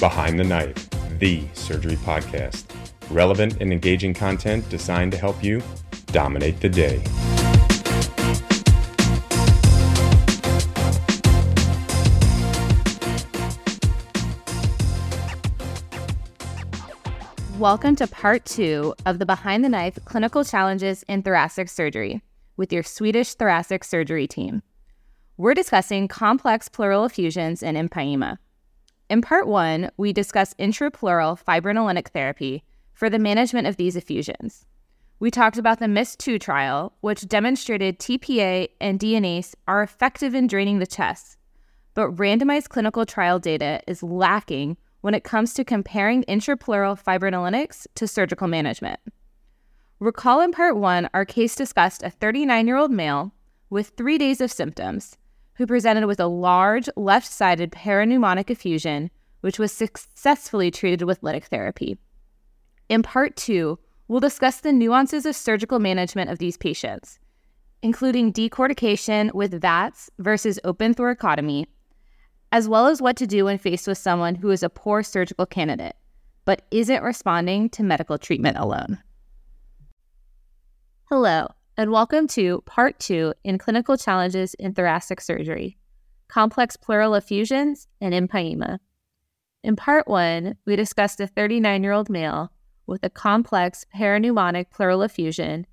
Behind the Knife, the surgery podcast. Relevant and engaging content designed to help you dominate the day. Welcome to part two of the Behind the Knife Clinical Challenges in Thoracic Surgery with your Swedish thoracic surgery team. We're discussing complex pleural effusions and empyema. In part one, we discussed intrapleural fibrinolytic therapy for the management of these effusions. We talked about the MIST 2 trial, which demonstrated TPA and DNase are effective in draining the chest, but randomized clinical trial data is lacking when it comes to comparing intrapleural fibrinolytics to surgical management. Recall in part one, our case discussed a 39 year old male with three days of symptoms who presented with a large left sided parapneumonic effusion, which was successfully treated with lytic therapy. In part two, we'll discuss the nuances of surgical management of these patients, including decortication with VATS versus open thoracotomy as well as what to do when faced with someone who is a poor surgical candidate, but isn't responding to medical treatment alone. Hello, and welcome to Part 2 in Clinical Challenges in Thoracic Surgery Complex Pleural Effusions and Empyema. In Part 1, we discussed a 39 year old male with a complex parapneumonic pleural effusion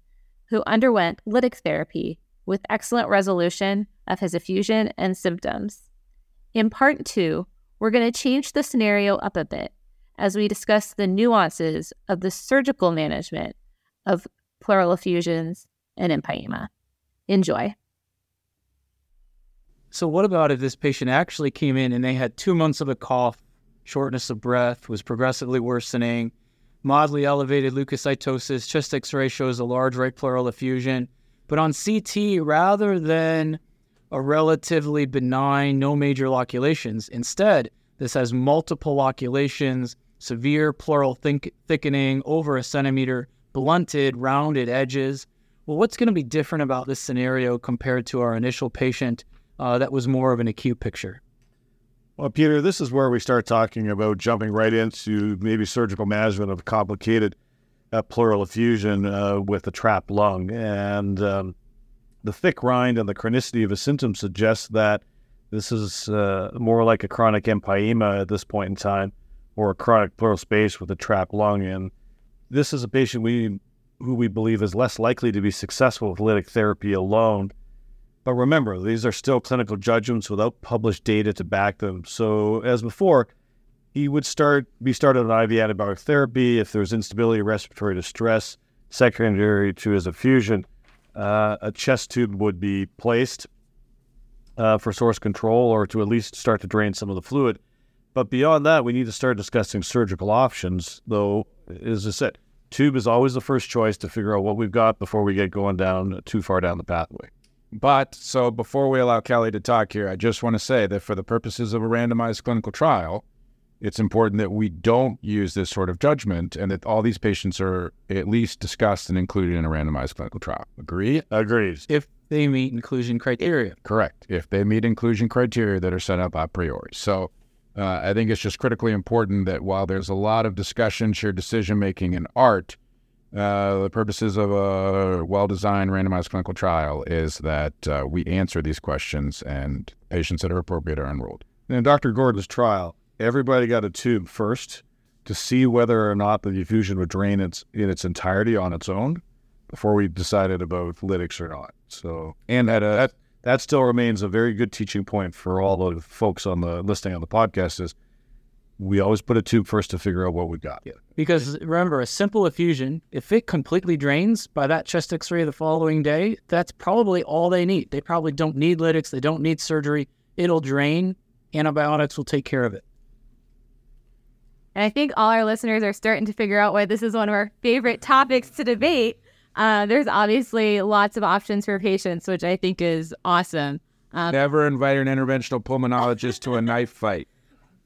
who underwent lytic therapy with excellent resolution of his effusion and symptoms. In part two, we're going to change the scenario up a bit as we discuss the nuances of the surgical management of pleural effusions and empyema. Enjoy. So, what about if this patient actually came in and they had two months of a cough, shortness of breath, was progressively worsening, mildly elevated leukocytosis, chest x ray shows a large right pleural effusion, but on CT, rather than a relatively benign, no major loculations. Instead, this has multiple loculations, severe pleural think- thickening over a centimeter, blunted, rounded edges. Well, what's going to be different about this scenario compared to our initial patient uh, that was more of an acute picture? Well, Peter, this is where we start talking about jumping right into maybe surgical management of complicated uh, pleural effusion uh, with a trapped lung. And um, the thick rind and the chronicity of his symptoms suggests that this is uh, more like a chronic empyema at this point in time, or a chronic pleural space with a trapped lung. And this is a patient we who we believe is less likely to be successful with lytic therapy alone. But remember, these are still clinical judgments without published data to back them. So as before, he would start be started on IV antibiotic therapy if there's instability, respiratory distress, secondary to his effusion uh, a chest tube would be placed uh, for source control or to at least start to drain some of the fluid. But beyond that, we need to start discussing surgical options, though, as I said, tube is always the first choice to figure out what we've got before we get going down too far down the pathway. But so before we allow Kelly to talk here, I just want to say that for the purposes of a randomized clinical trial, it's important that we don't use this sort of judgment and that all these patients are at least discussed and included in a randomized clinical trial. Agree? Agrees. If they meet inclusion criteria. Correct. If they meet inclusion criteria that are set up a priori. So uh, I think it's just critically important that while there's a lot of discussion, shared decision making, and art, uh, the purposes of a well designed randomized clinical trial is that uh, we answer these questions and patients that are appropriate are enrolled. In Dr. Gorden's trial, everybody got a tube first to see whether or not the effusion would drain its, in its entirety on its own before we decided about lytics or not. So, and that, that that still remains a very good teaching point for all the folks on the listing on the podcast is we always put a tube first to figure out what we got. Yeah. Because remember, a simple effusion, if it completely drains by that chest x ray the following day, that's probably all they need. They probably don't need lytics, they don't need surgery. It'll drain, antibiotics will take care of it. And I think all our listeners are starting to figure out why this is one of our favorite topics to debate. Uh, there's obviously lots of options for patients, which I think is awesome. Um, Never invite an interventional pulmonologist to a knife fight.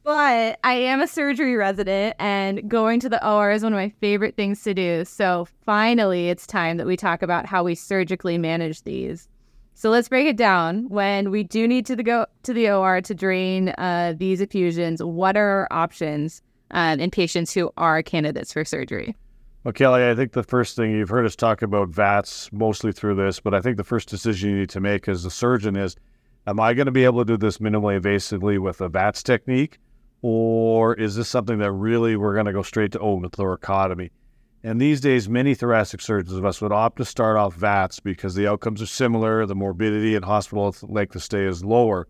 But I am a surgery resident, and going to the OR is one of my favorite things to do. So finally, it's time that we talk about how we surgically manage these. So let's break it down. When we do need to go to the OR to drain uh, these effusions, what are our options um, in patients who are candidates for surgery? Well, Kelly, I think the first thing you've heard us talk about VATS mostly through this, but I think the first decision you need to make as a surgeon is Am I going to be able to do this minimally invasively with a VATS technique? Or is this something that really we're going to go straight to open thoracotomy? And these days, many thoracic surgeons of us would opt to start off VATS because the outcomes are similar, the morbidity and hospital length of stay is lower.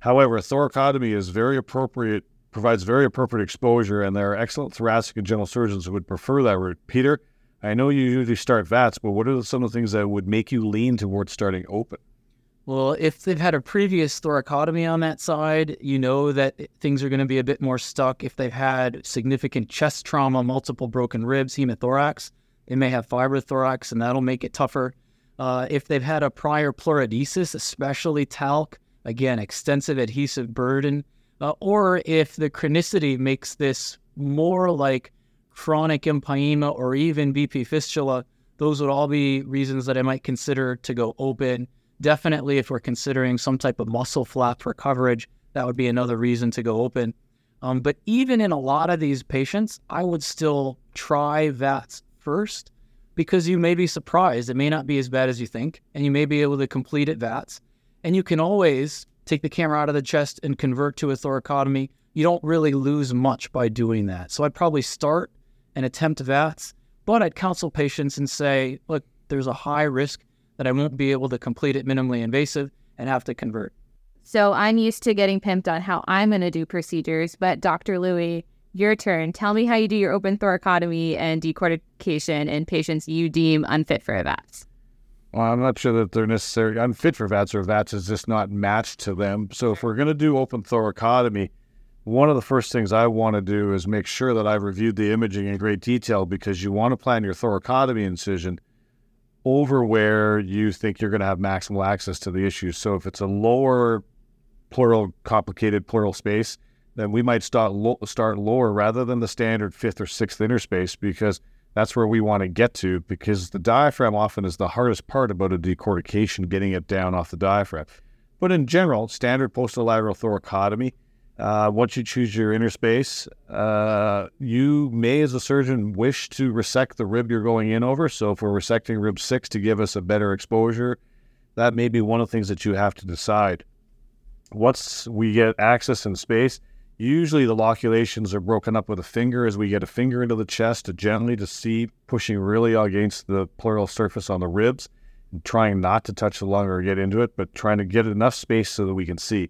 However, thoracotomy is very appropriate, provides very appropriate exposure, and there are excellent thoracic and general surgeons who would prefer that route. Peter, I know you usually start VATS, but what are some of the things that would make you lean towards starting open? Well, if they've had a previous thoracotomy on that side, you know that things are going to be a bit more stuck. If they've had significant chest trauma, multiple broken ribs, hemothorax, they may have fibrothorax, and that'll make it tougher. Uh, if they've had a prior pleurodesis, especially talc, again, extensive adhesive burden, uh, or if the chronicity makes this more like chronic empyema or even BP fistula, those would all be reasons that I might consider to go open Definitely, if we're considering some type of muscle flap for coverage, that would be another reason to go open. Um, but even in a lot of these patients, I would still try VATS first because you may be surprised. It may not be as bad as you think, and you may be able to complete it VATS. And you can always take the camera out of the chest and convert to a thoracotomy. You don't really lose much by doing that. So I'd probably start and attempt VATS, but I'd counsel patients and say, look, there's a high risk that I won't be able to complete it minimally invasive and have to convert. So I'm used to getting pimped on how I'm going to do procedures, but Dr. Louie, your turn. Tell me how you do your open thoracotomy and decortication in patients you deem unfit for VATS. Well, I'm not sure that they're necessarily unfit for VATS or VATS is just not matched to them. So if we're going to do open thoracotomy, one of the first things I want to do is make sure that I've reviewed the imaging in great detail because you want to plan your thoracotomy incision over where you think you're going to have maximal access to the issue. So if it's a lower pleural complicated pleural space, then we might start lo- start lower rather than the standard fifth or sixth interspace because that's where we want to get to because the diaphragm often is the hardest part about a decortication, getting it down off the diaphragm. But in general, standard posterolateral thoracotomy uh, once you choose your interspace, uh, you may, as a surgeon, wish to resect the rib you're going in over. So, if we're resecting rib six to give us a better exposure, that may be one of the things that you have to decide. Once we get access in space, usually the loculations are broken up with a finger as we get a finger into the chest to gently to see, pushing really against the pleural surface on the ribs, and trying not to touch the lung or get into it, but trying to get enough space so that we can see.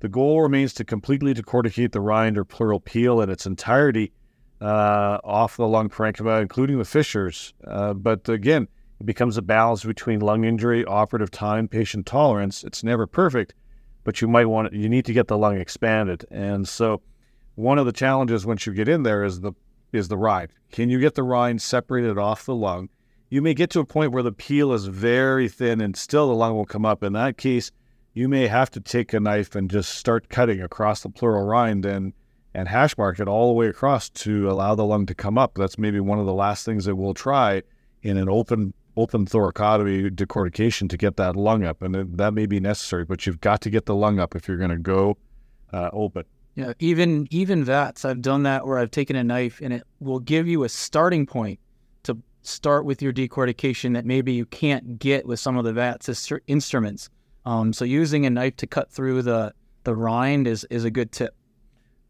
The goal remains to completely decorticate the rind or pleural peel in its entirety uh, off the lung parenchyma, including the fissures. Uh, but again, it becomes a balance between lung injury, operative time, patient tolerance. It's never perfect, but you might want you need to get the lung expanded. And so, one of the challenges once you get in there is the is the rind. Can you get the rind separated off the lung? You may get to a point where the peel is very thin, and still the lung will come up. In that case, you may have to take a knife and just start cutting across the pleural rind and and hash mark it all the way across to allow the lung to come up. That's maybe one of the last things that we'll try in an open open thoracotomy decortication to get that lung up, and that may be necessary. But you've got to get the lung up if you're going to go uh, open. Yeah, even even VATS, I've done that where I've taken a knife and it will give you a starting point to start with your decortication that maybe you can't get with some of the VATS instruments. Um, so using a knife to cut through the the rind is is a good tip.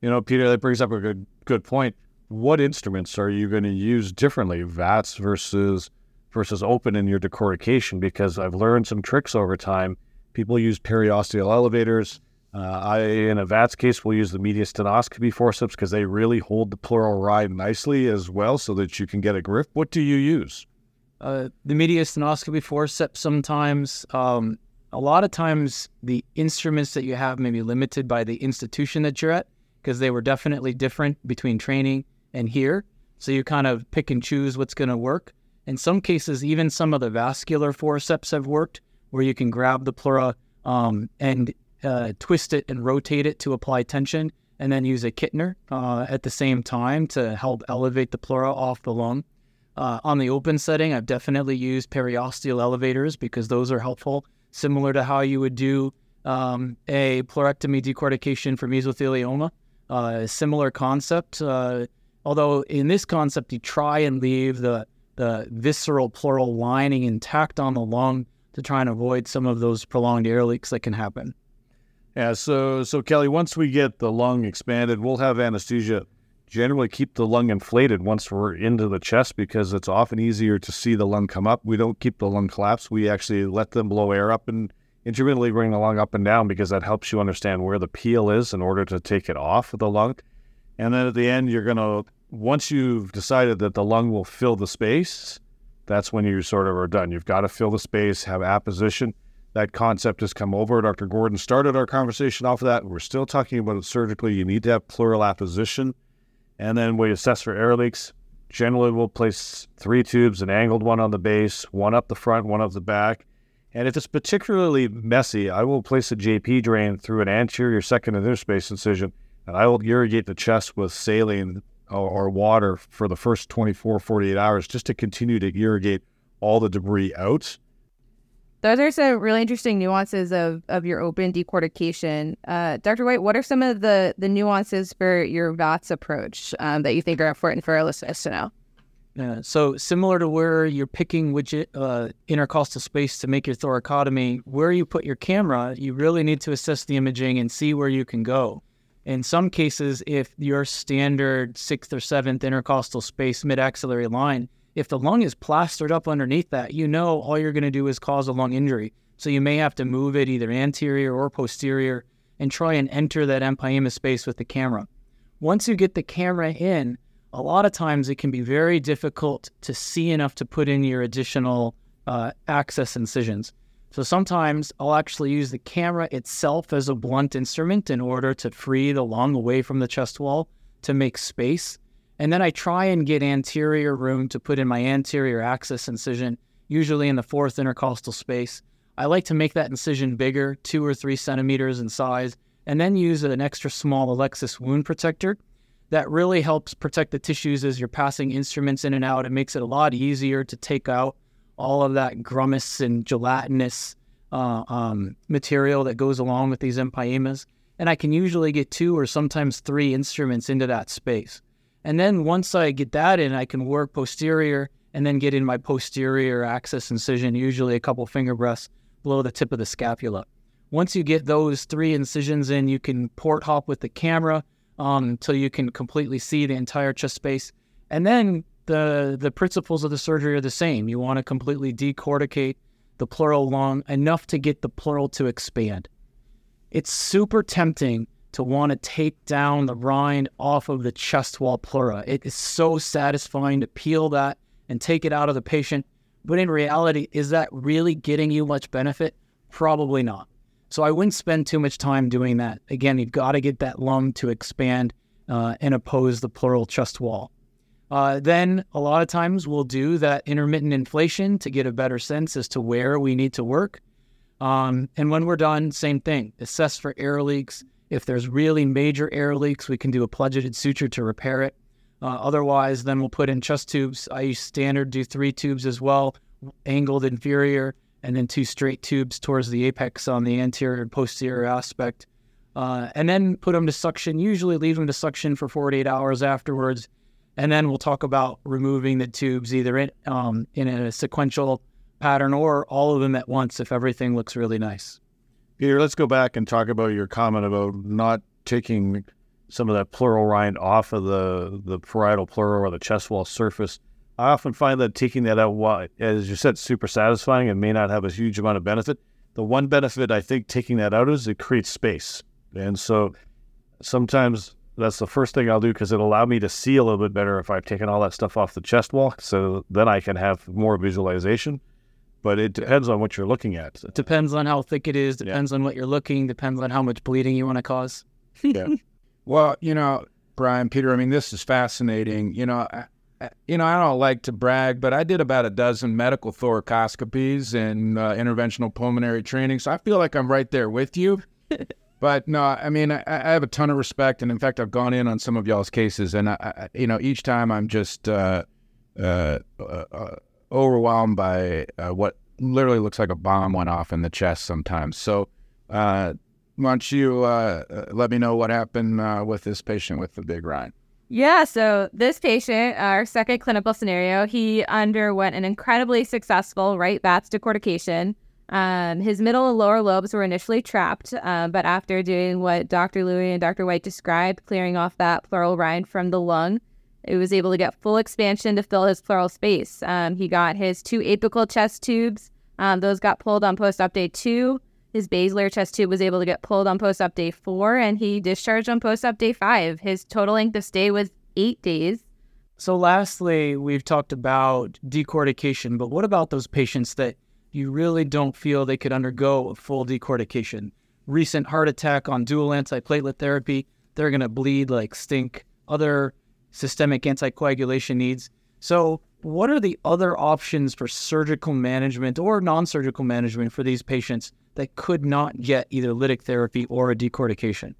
You know, Peter, that brings up a good good point. What instruments are you going to use differently, VATS versus versus open in your decortication? Because I've learned some tricks over time. People use periosteal elevators. Uh, I, in a VATS case, will use the mediastinoscopy forceps because they really hold the pleural rind nicely as well so that you can get a grip. What do you use? Uh, the mediastinoscopy forceps sometimes. Um, a lot of times, the instruments that you have may be limited by the institution that you're at because they were definitely different between training and here. So you kind of pick and choose what's going to work. In some cases, even some of the vascular forceps have worked where you can grab the pleura um, and uh, twist it and rotate it to apply tension, and then use a Kittner uh, at the same time to help elevate the pleura off the lung. Uh, on the open setting, I've definitely used periosteal elevators because those are helpful, similar to how you would do um, a pleurectomy decortication for mesothelioma. Uh, similar concept, uh, although in this concept, you try and leave the, the visceral pleural lining intact on the lung to try and avoid some of those prolonged air leaks that can happen. Yeah, so so Kelly, once we get the lung expanded, we'll have anesthesia generally keep the lung inflated once we're into the chest because it's often easier to see the lung come up. We don't keep the lung collapsed. We actually let them blow air up and intermittently bring the lung up and down because that helps you understand where the peel is in order to take it off of the lung. And then at the end, you're going to, once you've decided that the lung will fill the space, that's when you sort of are done. You've got to fill the space, have apposition that concept has come over. Dr. Gorden started our conversation off of that. We're still talking about it surgically. You need to have pleural apposition. And then we assess for air leaks. Generally, we'll place three tubes, an angled one on the base, one up the front, one up the back. And if it's particularly messy, I will place a JP drain through an anterior second interspace incision, and I will irrigate the chest with saline or, or water for the first 24, 48 hours just to continue to irrigate all the debris out those are some really interesting nuances of, of your open decortication. Uh, Dr. White, what are some of the, the nuances for your VATS approach um, that you think are important for our listeners to know? Yeah, so similar to where you're picking which uh, intercostal space to make your thoracotomy, where you put your camera, you really need to assess the imaging and see where you can go. In some cases, if your standard sixth or seventh intercostal space mid-axillary line if the lung is plastered up underneath that, you know all you're going to do is cause a lung injury. So you may have to move it either anterior or posterior and try and enter that empyema space with the camera. Once you get the camera in, a lot of times it can be very difficult to see enough to put in your additional uh, access incisions. So sometimes I'll actually use the camera itself as a blunt instrument in order to free the lung away from the chest wall to make space. And then I try and get anterior room to put in my anterior access incision, usually in the fourth intercostal space. I like to make that incision bigger, two or three centimeters in size, and then use an extra small Alexis wound protector. That really helps protect the tissues as you're passing instruments in and out. It makes it a lot easier to take out all of that grumous and gelatinous uh, um, material that goes along with these empyemas. And I can usually get two or sometimes three instruments into that space. And then once I get that in, I can work posterior and then get in my posterior access incision, usually a couple finger breadths below the tip of the scapula. Once you get those three incisions in, you can port hop with the camera um, until you can completely see the entire chest space. And then the the principles of the surgery are the same. You want to completely decorticate the pleural lung enough to get the pleural to expand. It's super tempting to want to take down the rind off of the chest wall pleura. It is so satisfying to peel that and take it out of the patient. But in reality, is that really getting you much benefit? Probably not. So I wouldn't spend too much time doing that. Again, you've got to get that lung to expand uh, and oppose the pleural chest wall. Uh, then a lot of times we'll do that intermittent inflation to get a better sense as to where we need to work. Um, and when we're done, same thing. Assess for air leaks, if there's really major air leaks, we can do a pledgeted suture to repair it. Uh, otherwise, then we'll put in chest tubes. I use standard, do three tubes as well, angled inferior, and then two straight tubes towards the apex on the anterior and posterior aspect. Uh, and then put them to suction, usually leave them to suction for 48 hours afterwards. And then we'll talk about removing the tubes either in, um, in a sequential pattern or all of them at once if everything looks really nice. Peter, let's go back and talk about your comment about not taking some of that pleural rind off of the, the parietal pleural or the chest wall surface. I often find that taking that out, as you said, super satisfying and may not have a huge amount of benefit. The one benefit I think taking that out is it creates space. And so sometimes that's the first thing I'll do because it'll allow me to see a little bit better if I've taken all that stuff off the chest wall. So then I can have more visualization. But it depends on what you're looking at. Depends on how thick it is. Depends on what you're looking. Depends on how much bleeding you want to cause. Yeah. Well, you know, Brian, Peter, I mean, this is fascinating. You know, I, I- you know, I don't like to brag, but I did about a dozen medical thoracoscopies and uh, interventional pulmonary training, so I feel like I'm right there with you. but no, I mean, I, I have a ton of respect, and in fact, I've gone in on some of y'all's cases, and I, I you know, each time I'm just uh, uh, uh, uh, overwhelmed by uh, what literally looks like a bomb went off in the chest sometimes. So. Uh, why don't you let me know what happened with this patient with the big rind? Yeah, so this patient, our second clinical scenario, he underwent an incredibly successful right VATS decortication. Um, his middle and lower lobes were initially trapped, uh, but after doing what Dr. Louie and Dr. White described, clearing off that pleural rind from the lung, it was able to get full expansion to fill his pleural space. Um, he got his two apical chest tubes. Um, those got pulled on post-op day two. His basilar chest tube was able to get pulled on post-op day four, and he discharged on post-op day five. His total length of stay was eight days. So, lastly, we've talked about decortication, but what about those patients that you really don't feel they could undergo a full decortication? Recent heart attack on dual antiplatelet therapy, they're going to bleed like stink. Other systemic anticoagulation needs. So, what are the other options for surgical management or non surgical management for these patients that could not get either lytic therapy or a decortication?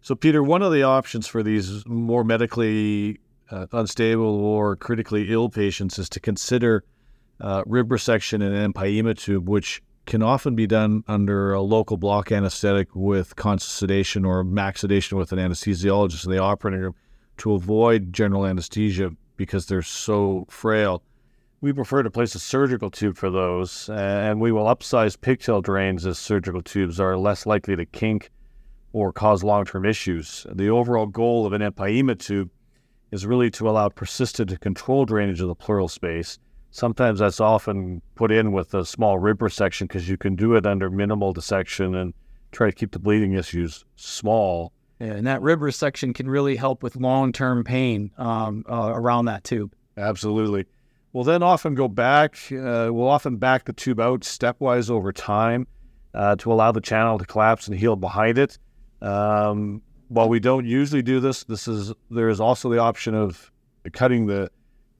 So, Peter, one of the options for these more medically uh, unstable or critically ill patients is to consider uh, rib resection and empyema tube, which can often be done under a local block anesthetic with conscious sedation or MAC sedation with an anesthesiologist in the operating room to avoid general anesthesia because they're so frail. We prefer to place a surgical tube for those, and we will upsize pigtail drains as surgical tubes are less likely to kink or cause long term issues. The overall goal of an empyema tube is really to allow persistent and controlled drainage of the pleural space. Sometimes that's often put in with a small rib resection because you can do it under minimal dissection and try to keep the bleeding issues small. Yeah, And that rib resection can really help with long term pain um, uh, around that tube. Absolutely. We'll then often go back, uh, we'll often back the tube out stepwise over time uh, to allow the channel to collapse and heal behind it. Um, while we don't usually do this, this is there is also the option of cutting the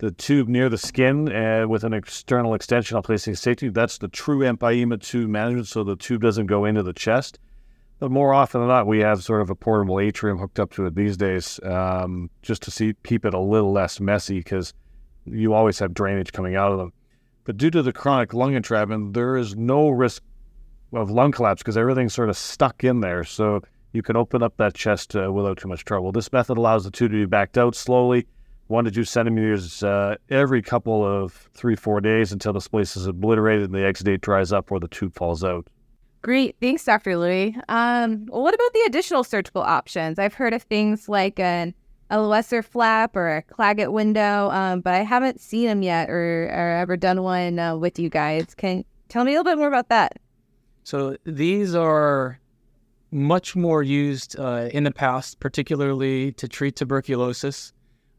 the tube near the skin uh, with an external extension on placing safety. That's the true empyema tube management, so the tube doesn't go into the chest. But more often than not, we have sort of a portable atrium hooked up to it these days, um, just to see keep it a little less messy because you always have drainage coming out of them. But due to the chronic lung entrapment, there is no risk of lung collapse because everything's sort of stuck in there. So you can open up that chest uh, without too much trouble. This method allows the tube to be backed out slowly, one to two centimeters uh, every couple of three, four days until the space is obliterated and the exudate dries up or the tube falls out. Great. Thanks, Dr. Louie. Um, well, what about the additional surgical options? I've heard of things like an Eloesser flap or a Clagett window, um, but I haven't seen them yet or, or ever done one uh, with you guys. Can tell me a little bit more about that? So these are much more used uh, in the past, particularly to treat tuberculosis.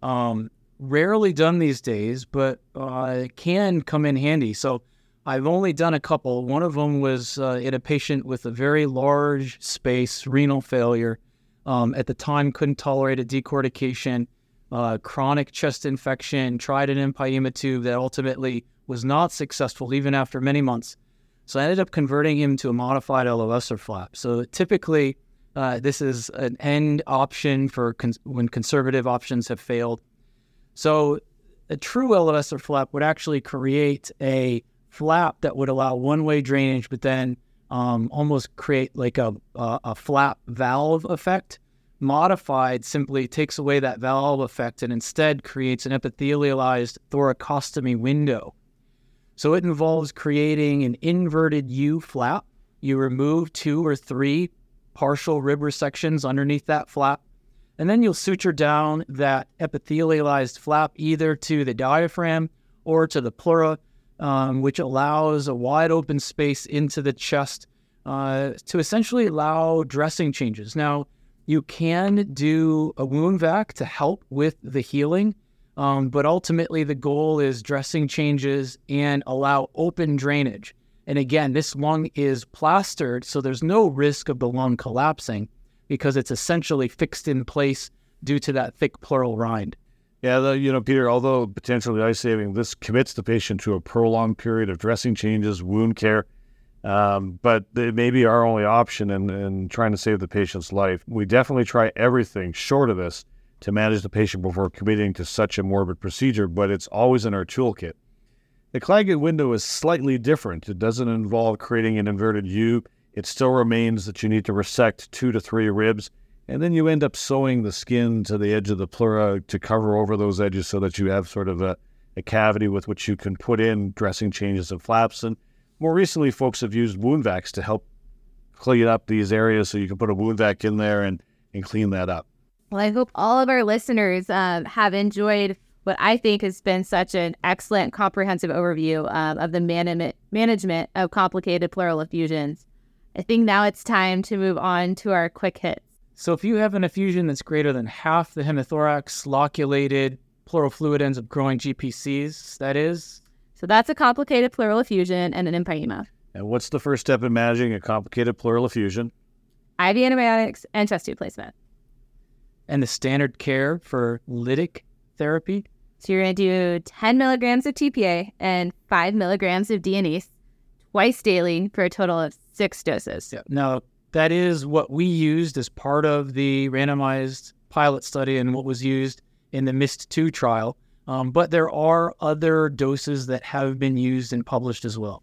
Um, rarely done these days, but uh, can come in handy. So I've only done a couple. One of them was uh, in a patient with a very large space renal failure. Um, at the time, couldn't tolerate a decortication, uh, chronic chest infection, tried an empyema tube that ultimately was not successful even after many months. So I ended up converting him to a modified Eloesser flap. So typically, uh, this is an end option for cons- when conservative options have failed. So a true Eloesser flap would actually create a flap that would allow one-way drainage, but then um, almost create like a, a, a flap valve effect. Modified simply takes away that valve effect and instead creates an epithelialized thoracostomy window. So it involves creating an inverted U flap. You remove two or three partial rib resections underneath that flap, and then you'll suture down that epithelialized flap either to the diaphragm or to the pleura, um, which allows a wide open space into the chest uh, to essentially allow dressing changes. Now, you can do a wound vac to help with the healing, um, but ultimately the goal is dressing changes and allow open drainage. And again, this lung is plastered, so there's no risk of the lung collapsing because it's essentially fixed in place due to that thick pleural rind. Yeah, the, you know, Peter, although potentially life saving, this commits the patient to a prolonged period of dressing changes, wound care, um, but it may be our only option in, in trying to save the patient's life. We definitely try everything short of this to manage the patient before committing to such a morbid procedure, but it's always in our toolkit. The Clagett window is slightly different. It doesn't involve creating an inverted U. It still remains that you need to resect two to three ribs, and then you end up sewing the skin to the edge of the pleura to cover over those edges so that you have sort of a, a cavity with which you can put in dressing changes and flaps. And more recently, folks have used wound vacs to help clean up these areas so you can put a wound vac in there and, and clean that up. Well, I hope all of our listeners um, have enjoyed what I think has been such an excellent, comprehensive overview um, of the man- management of complicated pleural effusions. I think now it's time to move on to our quick hits. So, if you have an effusion that's greater than half the hemithorax, loculated pleural fluid ends up growing GPCs, that is, so that's a complicated pleural effusion and an empyema. And what's the first step in managing a complicated pleural effusion? IV antibiotics and chest tube placement. And the standard care for lytic therapy? So you're going to do 10 milligrams of TPA and 5 milligrams of DNase twice daily for a total of six doses. Yeah. Now, that is what we used as part of the randomized pilot study and what was used in the MIST 2 trial. Um, but there are other doses that have been used and published as well.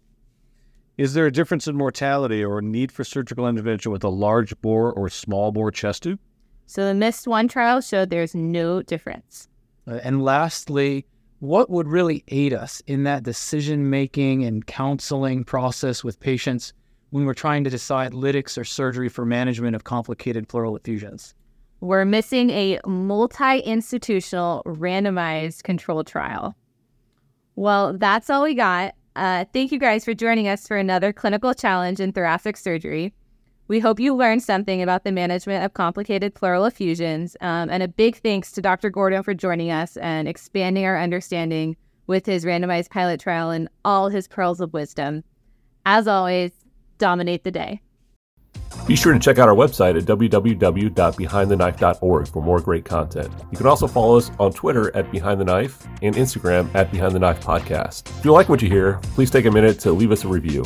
Is there a difference in mortality or need for surgical intervention with a large bore or small bore chest tube? So the MIST 1 trial showed there's no difference. And lastly, what would really aid us in that decision making and counseling process with patients when we're trying to decide lytics or surgery for management of complicated pleural effusions? we're missing a multi institutional randomized control trial. Well, that's all we got. Uh, thank you guys for joining us for another clinical challenge in thoracic surgery. We hope you learned something about the management of complicated pleural effusions. Um, and a big thanks to Dr. Gorden for joining us and expanding our understanding with his randomized pilot trial and all his pearls of wisdom. As always, dominate the day. Be sure to check out our website at www.behindtheknife.org for more great content. You can also follow us on Twitter at Behind the Knife and Instagram at Behind the Knife Podcast. If you like what you hear, please take a minute to leave us a review.